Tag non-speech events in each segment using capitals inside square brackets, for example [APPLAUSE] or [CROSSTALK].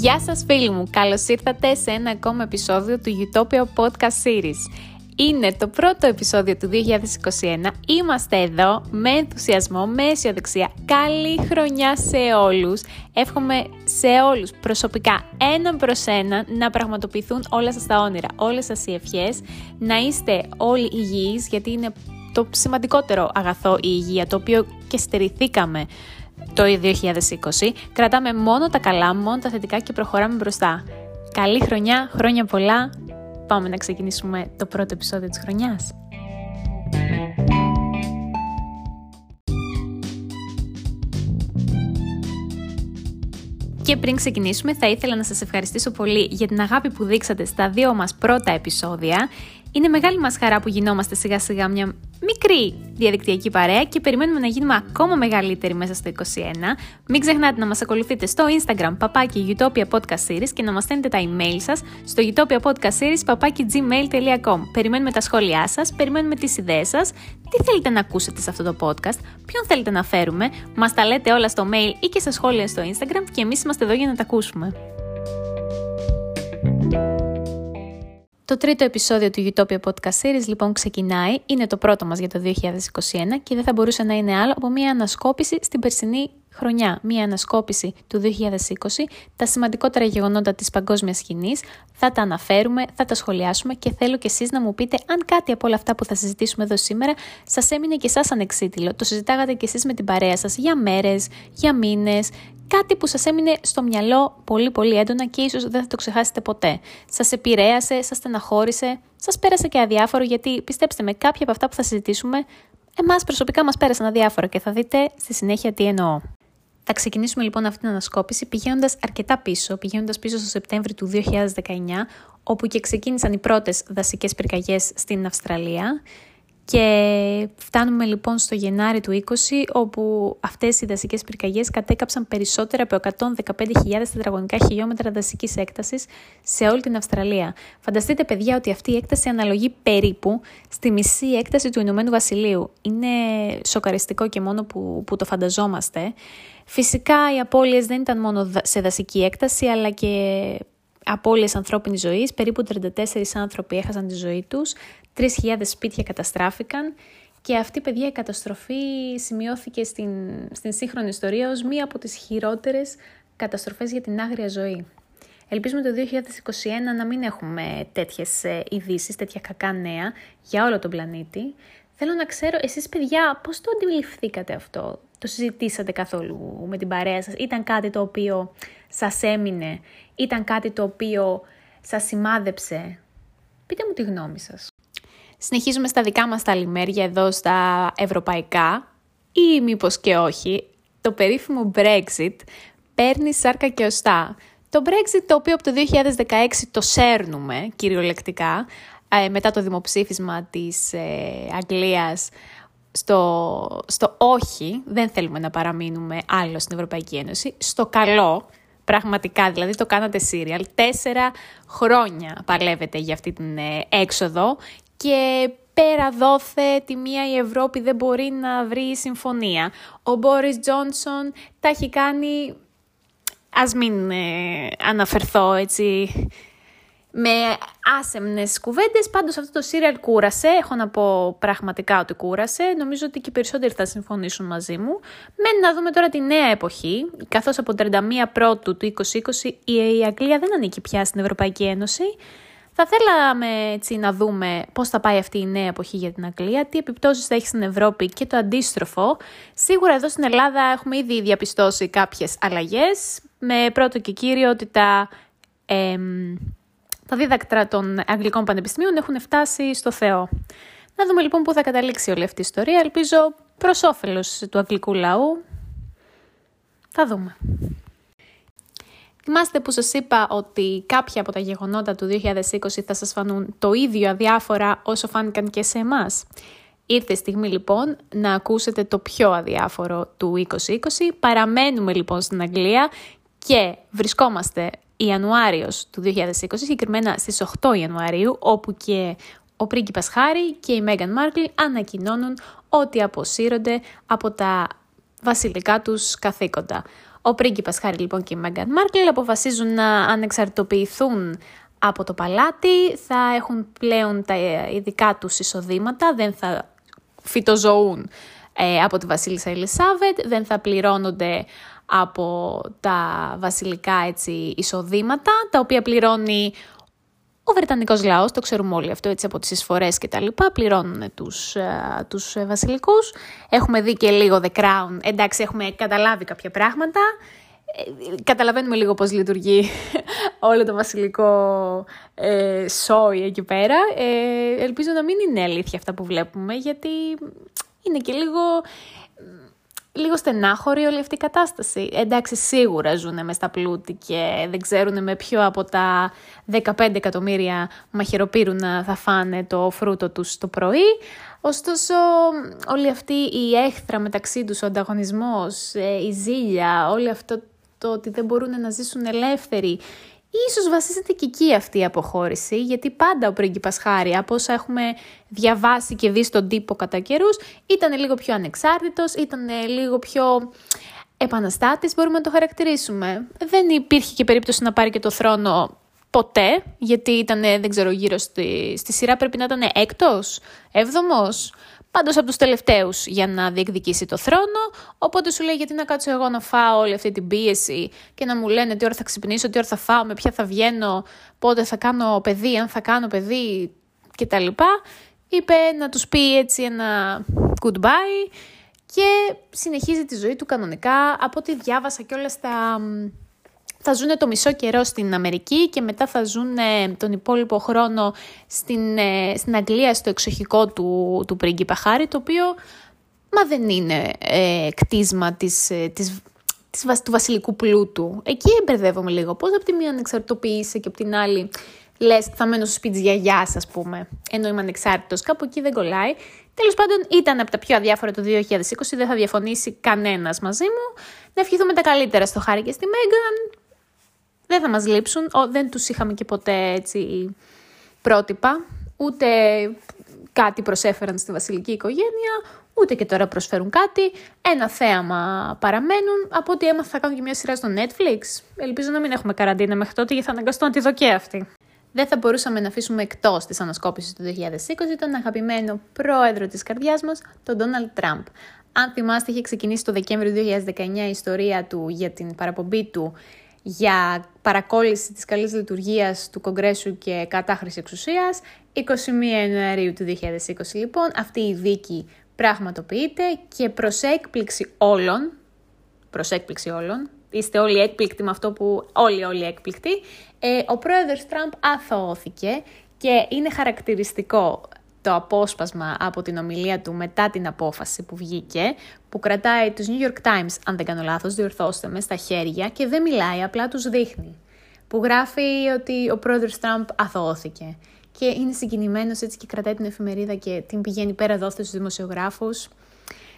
Γεια σας φίλοι μου, καλώς ήρθατε σε ένα ακόμα επεισόδιο του Utopia Podcast Series. Είναι το πρώτο επεισόδιο του 2021, είμαστε εδώ με ενθουσιασμό, με αισιοδεξία. Καλή χρονιά σε όλους. Εύχομαι σε όλους προσωπικά έναν προς ένα να πραγματοποιηθούν όλα σας τα όνειρα, όλες σας οι ευχές, να είστε όλοι υγιείς γιατί είναι το σημαντικότερο αγαθό η υγεία, το οποίο και στερηθήκαμε το 2020. Κρατάμε μόνο τα καλά, μόνο τα θετικά και προχωράμε μπροστά. Καλή χρονιά, χρόνια πολλά. Πάμε να ξεκινήσουμε το πρώτο επεισόδιο της χρονιάς. Και πριν ξεκινήσουμε θα ήθελα να σας ευχαριστήσω πολύ για την αγάπη που δείξατε στα δύο μας πρώτα επεισόδια. Είναι μεγάλη μας χαρά που γινόμαστε σιγά σιγά μια μικρή διαδικτυακή παρέα και περιμένουμε να γίνουμε ακόμα μεγαλύτεροι μέσα στο 2021. Μην ξεχνάτε να μας ακολουθείτε στο Instagram παπάκι Utopia Podcast Series και να μας στέλνετε τα email σας στο Utopia Podcast Series παπάκι gmail.com. Περιμένουμε τα σχόλιά σας, περιμένουμε τις ιδέες σας, τι θέλετε να ακούσετε σε αυτό το podcast, ποιον θέλετε να φέρουμε, μας τα λέτε όλα στο mail ή και στα σχόλια στο Instagram και εμείς είμαστε εδώ για να τα ακούσουμε. Το τρίτο επεισόδιο του Utopia Podcast Series λοιπόν ξεκινάει, είναι το πρώτο μας για το 2021 και δεν θα μπορούσε να είναι άλλο από μια ανασκόπηση στην περσινή χρονιά, μια ανασκόπηση του 2020, τα σημαντικότερα γεγονότα της παγκόσμιας σκηνής, θα τα αναφέρουμε, θα τα σχολιάσουμε και θέλω και εσείς να μου πείτε αν κάτι από όλα αυτά που θα συζητήσουμε εδώ σήμερα σας έμεινε και εσάς ανεξίτηλο, το συζητάγατε και εσείς με την παρέα σας για μέρες, για μήνες, κάτι που σας έμεινε στο μυαλό πολύ πολύ έντονα και ίσως δεν θα το ξεχάσετε ποτέ. Σας επηρέασε, σας στεναχώρησε, σας πέρασε και αδιάφορο γιατί πιστέψτε με κάποια από αυτά που θα συζητήσουμε εμάς προσωπικά μας πέρασαν αδιάφορο και θα δείτε στη συνέχεια τι εννοώ. Θα ξεκινήσουμε λοιπόν αυτή την ανασκόπηση πηγαίνοντας αρκετά πίσω, πηγαίνοντας πίσω στο Σεπτέμβριο του 2019, όπου και ξεκίνησαν οι πρώτες δασικές πυρκαγιές στην Αυστραλία. Και φτάνουμε λοιπόν στο Γενάρη του 20, όπου αυτές οι δασικές πυρκαγιές κατέκαψαν περισσότερα από 115.000 τετραγωνικά χιλιόμετρα δασικής έκτασης σε όλη την Αυστραλία. Φανταστείτε παιδιά ότι αυτή η έκταση αναλογεί περίπου στη μισή έκταση του Ηνωμένου Βασιλείου. Είναι σοκαριστικό και μόνο που, που το φανταζόμαστε. Φυσικά οι απώλειες δεν ήταν μόνο σε δασική έκταση, αλλά και απώλειες ανθρώπινης ζωής. Περίπου 34 άνθρωποι έχασαν τη ζωή τους, 3.000 σπίτια καταστράφηκαν και αυτή παιδιά η καταστροφή σημειώθηκε στην, στην σύγχρονη ιστορία ως μία από τις χειρότερες καταστροφές για την άγρια ζωή. Ελπίζουμε το 2021 να μην έχουμε τέτοιες ε, ειδήσεις, τέτοια κακά νέα για όλο τον πλανήτη. Θέλω να ξέρω εσείς παιδιά πώς το αντιληφθήκατε αυτό, το συζητήσατε καθόλου με την παρέα σας, ήταν κάτι το οποίο σας έμεινε, ήταν κάτι το οποίο σας σημάδεψε; Πείτε μου τη γνώμη σας. Συνεχίζουμε στα δικά μας τα λιμέρια εδώ στα ευρωπαϊκά ή μήπως και όχι. Το περίφημο Brexit παίρνει σάρκα και οστά. Το Brexit το οποίο από το 2016 το σέρνουμε κυριολεκτικά ε, μετά το δημοψήφισμα της ε, Αγγλίας στο, στο όχι, δεν θέλουμε να παραμείνουμε άλλο στην Ευρωπαϊκή Ένωση, στο καλό, πραγματικά, δηλαδή το κάνατε σύριαλ, τέσσερα χρόνια παλεύετε για αυτή την ε, έξοδο και πέρα δόθε τη μία η Ευρώπη δεν μπορεί να βρει συμφωνία. Ο Μπόρις Τζόνσον τα έχει κάνει, ας μην ε, αναφερθώ έτσι με άσεμνες κουβέντες, πάντως αυτό το σύριαλ κούρασε, έχω να πω πραγματικά ότι κούρασε, νομίζω ότι και οι περισσότεροι θα συμφωνήσουν μαζί μου. Μένει να δούμε τώρα τη νέα εποχή, καθώς από 31 Πρώτου του 2020 η Αγγλία δεν ανήκει πια στην Ευρωπαϊκή Ένωση. Θα θέλαμε έτσι να δούμε πώς θα πάει αυτή η νέα εποχή για την Αγγλία, τι επιπτώσεις θα έχει στην Ευρώπη και το αντίστροφο. Σίγουρα εδώ στην Ελλάδα έχουμε ήδη διαπιστώσει κάποιες αλλαγές, με πρώτο και κύριο ότι τα... τα δίδακτρα των Αγγλικών Πανεπιστημίων έχουν φτάσει στο Θεό. Να δούμε λοιπόν πού θα καταλήξει όλη αυτή η ιστορία. Ελπίζω προς όφελος του αγγλικού λαού. Θα δούμε. Θυμάστε που σας είπα ότι κάποια από τα γεγονότα του 2020 θα σας φανούν το ίδιο αδιάφορα όσο φάνηκαν και σε εμάς. Ήρθε η στιγμή λοιπόν να ακούσετε το πιο αδιάφορο του 2020. Παραμένουμε λοιπόν στην Αγγλία και βρισκόμαστε Ιανουάριος του 2020, συγκεκριμένα στις 8 Ιανουαρίου, όπου και ο πρίγκιπας Χάρη και η Μέγαν Μάρκλ ανακοινώνουν ότι αποσύρονται από τα βασιλικά τους καθήκοντα. Ο πρίγκιπας Χάρη λοιπόν και η Μέγκαν Μάρκλ αποφασίζουν να ανεξαρτητοποιηθούν από το παλάτι, θα έχουν πλέον τα ειδικά τους εισοδήματα, δεν θα φυτοζωούν ε, από τη Βασίλισσα Ελισάβετ, δεν θα πληρώνονται από τα βασιλικά έτσι, εισοδήματα, τα οποία πληρώνει ο Βρετανικός λαός, το ξέρουμε όλοι αυτό, έτσι από τις εισφορές και τα λοιπά, πληρώνουν τους τους ε, βασιλικούς. Έχουμε δει και λίγο The Crown. Εντάξει, έχουμε καταλάβει κάποια πράγματα. Ε, καταλαβαίνουμε λίγο πώς λειτουργεί [LAUGHS] όλο το βασιλικό ε, σόι εκεί πέρα. Ε, ελπίζω να μην είναι αλήθεια αυτά που βλέπουμε, γιατί είναι και λίγο λίγο στενάχωρη όλη αυτή η κατάσταση. Εντάξει, σίγουρα ζουν μες στα πλούτη και δεν ξέρουν με ποιο από τα 15 εκατομμύρια μαχαιροπύρουνα θα φάνε το φρούτο τους το πρωί. Ωστόσο, όλη αυτή η έχθρα μεταξύ τους, ο ανταγωνισμός, ε, η ζήλια, όλο αυτό το ότι δεν μπορούν να ζήσουν ελεύθεροι, Ίσως βασίζεται και εκεί αυτή η αποχώρηση, γιατί πάντα ο πρίγκιπας Χάρη, από όσα έχουμε διαβάσει και δει στον τύπο κατά καιρούς, ήταν λίγο πιο ανεξάρτητος, ήταν λίγο πιο επαναστάτης, μπορούμε να το χαρακτηρίσουμε. Δεν υπήρχε και περίπτωση να πάρει και το θρόνο ποτέ, γιατί ήταν, δεν ξέρω, γύρω στη, στη σειρά πρέπει να ήταν έκτος, έβδομος. Πάντως από τους τελευταίους για να διεκδικήσει το θρόνο, οπότε σου λέει γιατί να κάτσω εγώ να φάω όλη αυτή την πίεση και να μου λένε τι ώρα θα ξυπνήσω, τι ώρα θα φάω, με ποια θα βγαίνω, πότε θα κάνω παιδί, αν θα κάνω παιδί κτλ. Είπε να τους πει έτσι ένα goodbye και συνεχίζει τη ζωή του κανονικά. Από ό,τι διάβασα και όλα στα θα ζουν το μισό καιρό στην Αμερική και μετά θα ζουν τον υπόλοιπο χρόνο στην, ε, στην Αγγλία στο εξοχικό του, του πρίγκιπα Χάρη, το οποίο μα δεν είναι ε, κτίσμα της, ε, της, της, του βασιλικού πλούτου. Εκεί εμπερδεύομαι λίγο. Πώς από τη μία ανεξαρτητοποιείσαι και από την άλλη λες θα μένω στο σπίτι της γιαγιάς ας πούμε, ενώ είμαι ανεξάρτητος. Κάπου εκεί δεν κολλάει. Τέλος πάντων ήταν από τα πιο αδιάφορα το 2020, δεν θα διαφωνήσει κανένας μαζί μου. Να ευχηθούμε τα καλύτερα στο Χάρη και στη Μέγκαν δεν θα μας λείψουν, δεν τους είχαμε και ποτέ έτσι πρότυπα, ούτε κάτι προσέφεραν στη βασιλική οικογένεια, ούτε και τώρα προσφέρουν κάτι. Ένα θέαμα παραμένουν, από ό,τι έμαθα θα κάνω και μια σειρά στο Netflix. Ελπίζω να μην έχουμε καραντίνα μέχρι τότε γιατί θα αναγκαστώ να τη δω και αυτή. Δεν θα μπορούσαμε να αφήσουμε εκτός της ανασκόπησης του 2020 τον αγαπημένο πρόεδρο της καρδιάς μας, τον Ντόναλτ Τραμπ. Αν θυμάστε, είχε ξεκινήσει το Δεκέμβριο 2019 η ιστορία του για την παραπομπή του για παρακόλληση της καλής λειτουργίας του Κογκρέσου και κατάχρηση εξουσίας. 21 Ιανουαρίου του 2020 λοιπόν αυτή η δίκη πραγματοποιείται και προς έκπληξη όλων, προς έκπληξη όλων, είστε όλοι έκπληκτοι με αυτό που όλοι όλοι έκπληκτοι, ε, ο πρόεδρος Τραμπ αθωώθηκε και είναι χαρακτηριστικό το απόσπασμα από την ομιλία του μετά την απόφαση που βγήκε, που κρατάει τους New York Times, αν δεν κάνω λάθος, διορθώστε με, στα χέρια και δεν μιλάει, απλά τους δείχνει. Που γράφει ότι ο πρόεδρος Τραμπ αθωώθηκε. Και είναι συγκινημένος έτσι και κρατάει την εφημερίδα και την πηγαίνει πέρα εδώ στους δημοσιογράφους.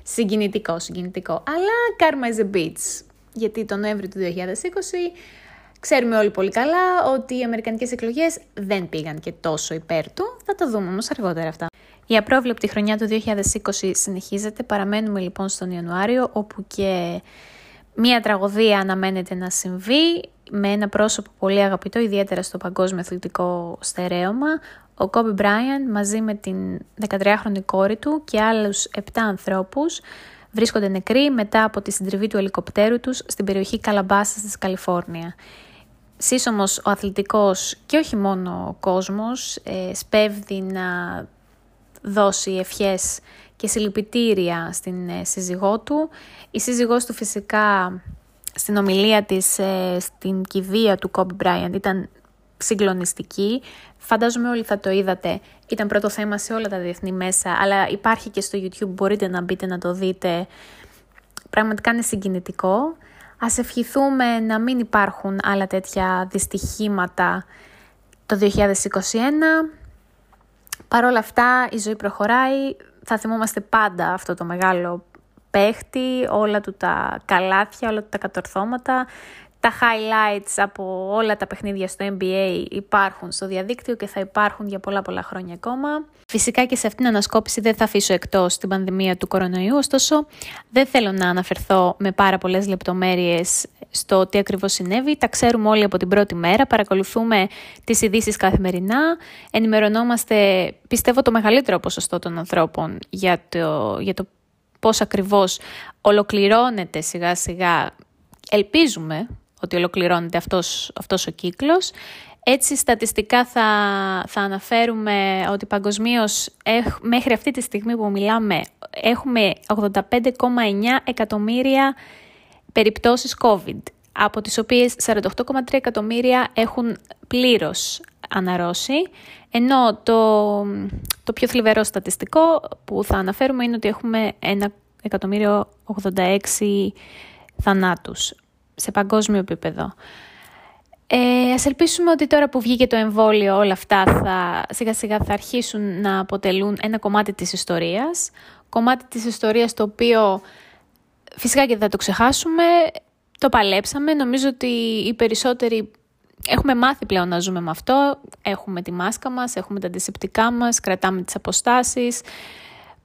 Συγκινητικό, συγκινητικό. Αλλά karma is a bitch. Γιατί το Νοέμβριο του 2020 Ξέρουμε όλοι πολύ καλά ότι οι αμερικανικές εκλογές δεν πήγαν και τόσο υπέρ του. Θα το δούμε όμως αργότερα αυτά. Η απρόβλεπτη χρονιά του 2020 συνεχίζεται. Παραμένουμε λοιπόν στον Ιανουάριο όπου και μία τραγωδία αναμένεται να συμβεί με ένα πρόσωπο πολύ αγαπητό, ιδιαίτερα στο παγκόσμιο αθλητικό στερέωμα. Ο Κόμπι Μπράιαν μαζί με την 13χρονη κόρη του και άλλους 7 ανθρώπους βρίσκονται νεκροί μετά από τη συντριβή του ελικοπτέρου τους στην περιοχή Καλαμπάσας της Καλιφόρνια σύσσωμος ο αθλητικός και όχι μόνο ο κόσμος ε, σπέβδει να δώσει ευχές και συλληπιτήρια στην ε, σύζυγό του. Η σύζυγός του φυσικά στην ομιλία της ε, στην κηδεία του Κόμπι Μπράιαντ ήταν συγκλονιστική. Φαντάζομαι όλοι θα το είδατε. Ήταν πρώτο θέμα σε όλα τα διεθνή μέσα, αλλά υπάρχει και στο YouTube, μπορείτε να μπείτε να το δείτε. Πραγματικά είναι συγκινητικό. Ας ευχηθούμε να μην υπάρχουν άλλα τέτοια δυστυχήματα το 2021. Παρ' όλα αυτά η ζωή προχωράει, θα θυμόμαστε πάντα αυτό το μεγάλο παίχτη, όλα του τα καλάθια, όλα του τα κατορθώματα, Τα highlights από όλα τα παιχνίδια στο NBA υπάρχουν στο διαδίκτυο και θα υπάρχουν για πολλά πολλά χρόνια ακόμα. Φυσικά και σε αυτήν την ανασκόπηση δεν θα αφήσω εκτός την πανδημία του κορονοϊού, ωστόσο δεν θέλω να αναφερθώ με πάρα πολλές λεπτομέρειες στο τι ακριβώς συνέβη. Τα ξέρουμε όλοι από την πρώτη μέρα, παρακολουθούμε τις ειδήσεις καθημερινά, ενημερωνόμαστε πιστεύω το μεγαλύτερο ποσοστό των ανθρώπων για το, για το πώς ακριβώς ολοκληρώνεται σιγά σιγά, ελπίζουμε ότι ολοκληρώνεται αυτός, αυτός ο κύκλος. Έτσι στατιστικά θα, θα αναφέρουμε ότι παγκοσμίως μέχρι αυτή τη στιγμή που μιλάμε έχουμε 85,9 εκατομμύρια περιπτώσεις COVID, από τις οποίες 48,3 εκατομμύρια έχουν πλήρως αναρρώσει, ενώ το, το πιο θλιβερό στατιστικό που θα αναφέρουμε είναι ότι έχουμε 1.86 θανάτους σε παγκόσμιο επίπεδο. Ε, ας ελπίσουμε ότι τώρα που βγήκε το εμβόλιο όλα αυτά θα, σιγά σιγά θα αρχίσουν να αποτελούν ένα κομμάτι της ιστορίας. Κομμάτι της ιστορίας το οποίο φυσικά και δεν θα το ξεχάσουμε, το παλέψαμε. Νομίζω ότι οι περισσότεροι έχουμε μάθει πλέον να ζούμε με αυτό. Έχουμε τη μάσκα μας, έχουμε τα αντισηπτικά μας, κρατάμε τις αποστάσεις,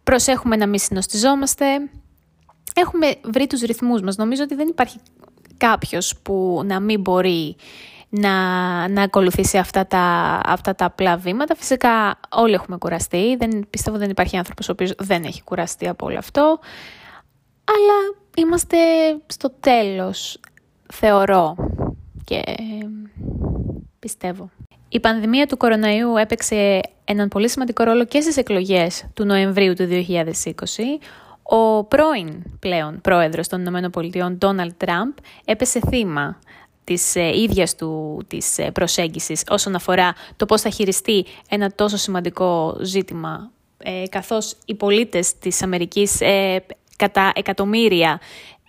προσέχουμε να μην συνοστιζόμαστε. Έχουμε βρει τους ρυθμούς μας. Νομίζω ότι δεν υπάρχει κάποιος που να μην μπορεί να, να ακολουθήσει αυτά τα, αυτά τα απλά βήματα. Φυσικά όλοι έχουμε κουραστεί. Δεν, πιστεύω δεν υπάρχει άνθρωπος ο οποίος δεν έχει κουραστεί από όλο αυτό. Αλλά είμαστε στο τέλος, θεωρώ και πιστεύω. Η πανδημία του κοροναϊού έπαιξε έναν πολύ σημαντικό ρόλο και στις εκλογές του Νοεμβρίου του 2020. Ο πρώην πλέον πρόεδρος των ΗΠΑ, Ντόναλτ Τραμπ, έπεσε θύμα της ε, ίδιας του της ε, προσέγγισης όσον αφορά το πώς θα χειριστεί ένα τόσο σημαντικό ζήτημα ε, καθώς οι πολίτες της Αμερικής ε, κατά εκατομμύρια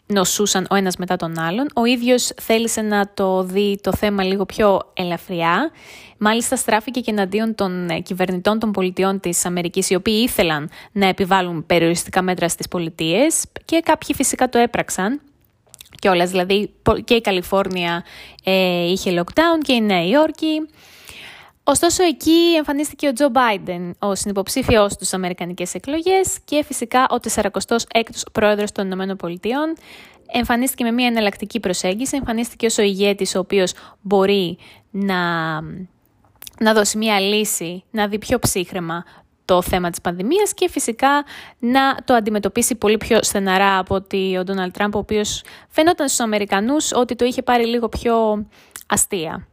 νοσούσαν ο ένας μετά τον άλλον. Ο ίδιος θέλησε να το δει το θέμα λίγο πιο ελαφριά. Μάλιστα στράφηκε και εναντίον των ε, κυβερνητών των πολιτιών της Αμερικής, οι οποίοι ήθελαν να επιβάλλουν περιοριστικά μέτρα στις πολιτείες και κάποιοι φυσικά το έπραξαν. Και δηλαδή και η Καλιφόρνια ε, είχε lockdown και η Νέα Υόρκη. Ωστόσο, εκεί εμφανίστηκε ο Τζο Μπάιντεν, ο συνυποψήφιος στις Αμερικανικές εκλογές και φυσικά ο 46ο πρόεδρος των ΗΠΑ. Εμφανίστηκε με μια εναλλακτική προσέγγιση, εμφανίστηκε ως ο ηγέτης ο οποίος μπορεί να, να δώσει μια λύση, να δει πιο ψύχρεμα το θέμα της πανδημίας και φυσικά να το αντιμετωπίσει πολύ πιο στεναρά από ότι ο Ντόναλτ Τραμπ, ο οποίος φαινόταν στους Αμερικανούς ότι το είχε πάρει λίγο πιο αστεία.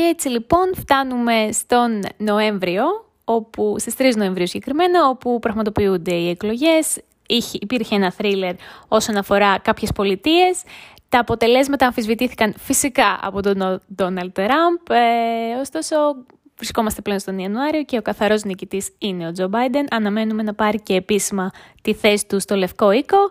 Και έτσι λοιπόν φτάνουμε στον Νοέμβριο, όπου, στις 3 Νοεμβρίου συγκεκριμένα, όπου πραγματοποιούνται οι εκλογές. Είχε, υπήρχε ένα θρίλερ όσον αφορά κάποιες πολιτείες. Τα αποτελέσματα αμφισβητήθηκαν φυσικά από τον Ντόναλτ Τραμπ, ε, ωστόσο βρισκόμαστε πλέον στον Ιανουάριο και ο καθαρός νικητής είναι ο Τζο Μπάιντεν. Αναμένουμε να πάρει και επίσημα τη θέση του στο Λευκό Οίκο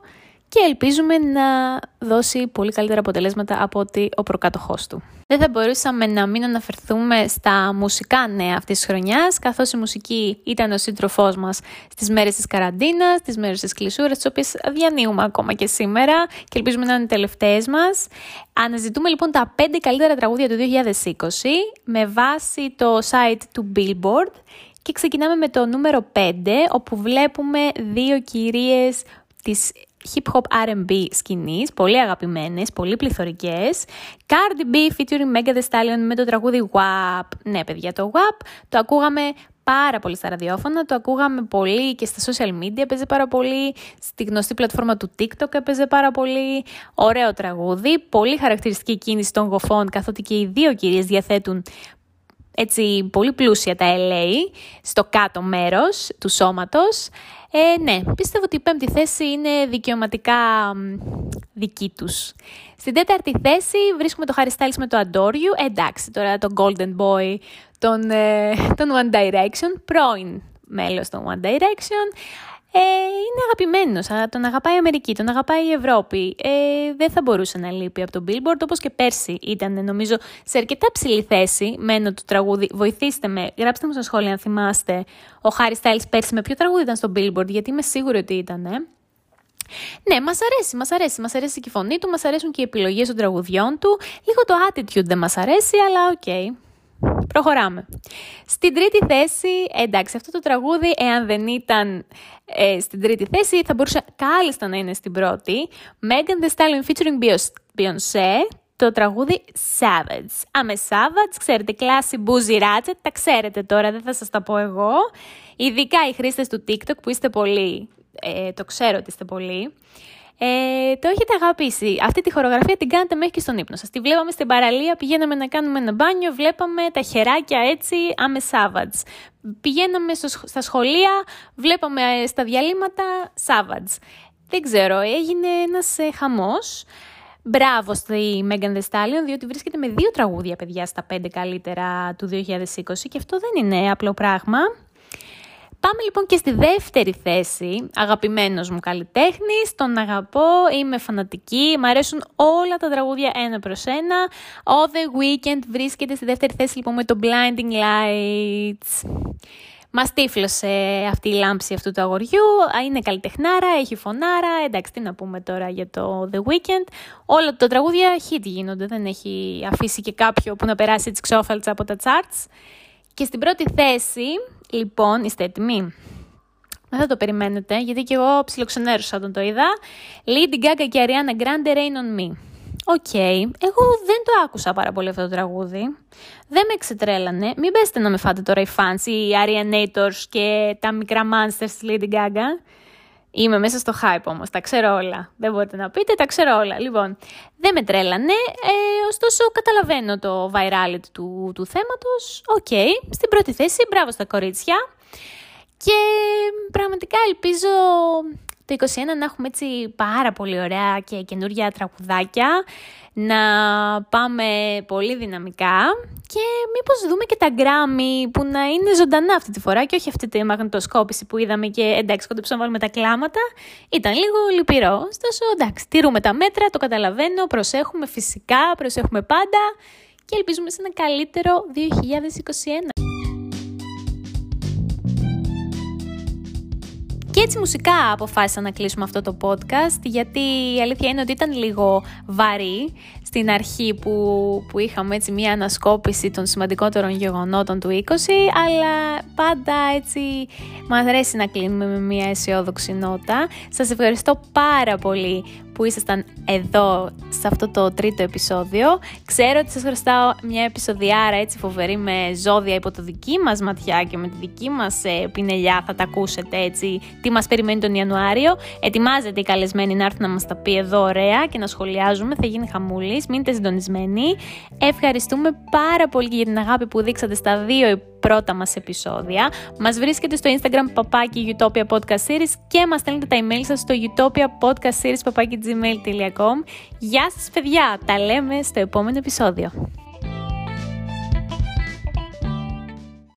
και ελπίζουμε να δώσει πολύ καλύτερα αποτελέσματα από ότι ο προκάτοχός του. Δεν θα μπορούσαμε να μην αναφερθούμε στα μουσικά νέα αυτής της χρονιάς, καθώς η μουσική ήταν ο σύντροφός μας στις μέρες της καραντίνας, στις μέρες της κλεισούρας, τις οποίες διανύουμε ακόμα και σήμερα και ελπίζουμε να είναι οι τελευταίες μας. Αναζητούμε λοιπόν τα 5 καλύτερα τραγούδια του 2020 με βάση το site του Billboard και ξεκινάμε με το νούμερο 5, όπου βλέπουμε δύο κυρίες της hip hop R&B σκηνής, πολύ αγαπημένες, πολύ πληθωρικές. Cardi B featuring Mega The Stallion με το τραγούδι WAP. Ναι παιδιά, το WAP το ακούγαμε πάρα πολύ στα ραδιόφωνα, το ακούγαμε πολύ και στα social media, έπαιζε πάρα πολύ, στη γνωστή πλατφόρμα του TikTok έπαιζε πάρα πολύ, ωραίο τραγούδι, πολύ χαρακτηριστική κίνηση των γοφών, καθότι και οι δύο κυρίες διαθέτουν έτσι πολύ πλούσια τα LA στο κάτω μέρος του σώματος. Ε, ναι, πίστευω ότι η πέμπτη θέση είναι δικαιωματικά δική τους. Στην τέταρτη θέση βρίσκουμε το Harry Styles με το Adore You. εντάξει, τώρα το Golden Boy, τον, ε, τον One Direction, πρώην μέλος των One Direction ε, είναι αγαπημένος, τον αγαπάει η Αμερική, τον αγαπάει η Ευρώπη. Ε, δεν θα μπορούσε να λείπει από τον Billboard, όπως και πέρσι ήταν νομίζω σε αρκετά ψηλή θέση, μ' ένα του τραγούδι. Βοηθήστε με, γράψτε μου στα σχόλια αν θυμάστε ο Harry Styles πέρσι με ποιο τραγούδι ήταν στο Billboard, γιατί είμαι σίγουρη ότι ήταν. Ε. Ναι, μας αρέσει, μας αρέσει. Μας αρέσει και η φωνή του, μας αρέσουν και οι επιλογές των τραγουδιών του. Λίγο το attitude δεν μας αρέσει, αλλά ok. Okay. Προχωράμε. Στην τρίτη θέση, εντάξει, αυτό το τραγούδι, εάν δεν ήταν ε, στην τρίτη θέση, θα μπορούσε κάλλιστα να είναι στην πρώτη. Megan Thee Stallion featuring Beyoncé, το τραγούδι Savage. Άμε Savage, ξέρετε, κλάση Boozy Ratchet, τα ξέρετε τώρα, δεν θα σας τα πω εγώ. Ειδικά οι χρήστες του TikTok που είστε πολύ, ε, το ξέρω ότι είστε πολύ. Ε, το έχετε αγαπήσει. Αυτή τη χορογραφία την κάνετε μέχρι και στον ύπνο σας. Τη βλέπαμε στην παραλία, πηγαίναμε να κάνουμε ένα μπάνιο, βλέπαμε τα χεράκια έτσι, άμε Savage. Πηγαίναμε στα σχολεία, βλέπαμε ε, στα διαλύματα Savage. Δεν ξέρω, έγινε ένας ε, χαμός. Μπράβο στη Megan Thee Stallion, διότι βρίσκεται με δύο τραγούδια, παιδιά, στα πέντε καλύτερα του 2020 και αυτό δεν είναι απλό πράγμα. Πάμε λοιπόν και στη δεύτερη θέση, αγαπημένος μου καλλιτέχνης, τον αγαπώ, είμαι φανατική, μου αρέσουν όλα τα τραγούδια ένα προς ένα. All The Weekend βρίσκεται στη δεύτερη θέση λοιπόν με το Blinding Lights. Μας τύφλωσε αυτή η λάμψη αυτού του αγοριού. Είναι καλλιτεχνάρα, έχει φωνάρα. Εντάξει, τι να πούμε τώρα για το The Weeknd. Όλα τα τραγούδια hit γίνονται. Δεν έχει αφήσει και κάποιο που να περάσει έτσι ξώφαλτσα από τα charts. Και στην πρώτη θέση, λοιπόν, είστε έτοιμοι; Δεν θα το περιμένετε, γιατί και εγώ ψιλοξενέρωσα όταν το είδα. Lady Gaga και Ariana Grande Rain on Me. Ok, εγώ δεν το άκουσα πάρα πολύ αυτό το τραγούδι. Δεν με ξετρέλανε. Μην πέσετε να με φάτε τώρα οι fans, οι Arianators και τα μικρά monsters της Lady Gaga. Είμαι μέσα στο hype όμως, τα ξέρω όλα. Δεν μπορείτε να πείτε, τα ξέρω όλα. Λοιπόν, δεν με τρέλανε, ε, ωστόσο καταλαβαίνω το virality του, του θέματος. Οκ, στην πρώτη θέση, μπράβο στα κορίτσια. Και πραγματικά ελπίζω το 2021 να έχουμε έτσι πάρα πολύ ωραία και καινούργια τραγουδάκια, να πάμε πολύ δυναμικά και μήπως δούμε και τα γκράμι που να είναι ζωντανά αυτή τη φορά και όχι αυτή τη μαγνητοσκόπηση που είδαμε και εντάξει κόντεψα να βάλουμε τα κλάματα, ήταν λίγο λυπηρό. Ωστόσο εντάξει, τηρούμε τα μέτρα, το καταλαβαίνω, προσέχουμε φυσικά, προσέχουμε πάντα και ελπίζουμε σε ένα καλύτερο 2021. Και έτσι μουσικά αποφάσισα να κλείσουμε αυτό το podcast γιατί η αλήθεια είναι ότι ήταν λίγο βαρύ στην αρχή που, που είχαμε έτσι μια ανασκόπηση των σημαντικότερων γεγονότων του 20 αλλά πάντα έτσι μου αρέσει να κλείνουμε με μια αισιόδοξη νότα. Σας ευχαριστώ πάρα πολύ που ήσασταν εδώ σε αυτό το τρίτο επεισόδιο. Ξέρω ότι σας χρωστάω μια επεισοδιάρα έτσι φοβερή με ζώδια υπό το δική μας ματιά και με τη δική μας ε, πινελιά θα τα ακούσετε έτσι τι μας περιμένει τον Ιανουάριο. Ετοιμάζεται οι καλεσμένοι να έρθουν να μας τα πει εδώ ωραία και να σχολιάζουμε, θα γίνει χαμούλης, μείνετε συντονισμένοι. Ευχαριστούμε πάρα πολύ για την αγάπη που δείξατε στα δύο πρώτα μας επεισόδια. Μας βρίσκεται στο Instagram παπάκι Utopia Podcast Series και μας στέλνετε τα email σας στο Utopia Podcast Series παπάκι gmail.com. Γεια σας παιδιά, τα λέμε στο επόμενο επεισόδιο.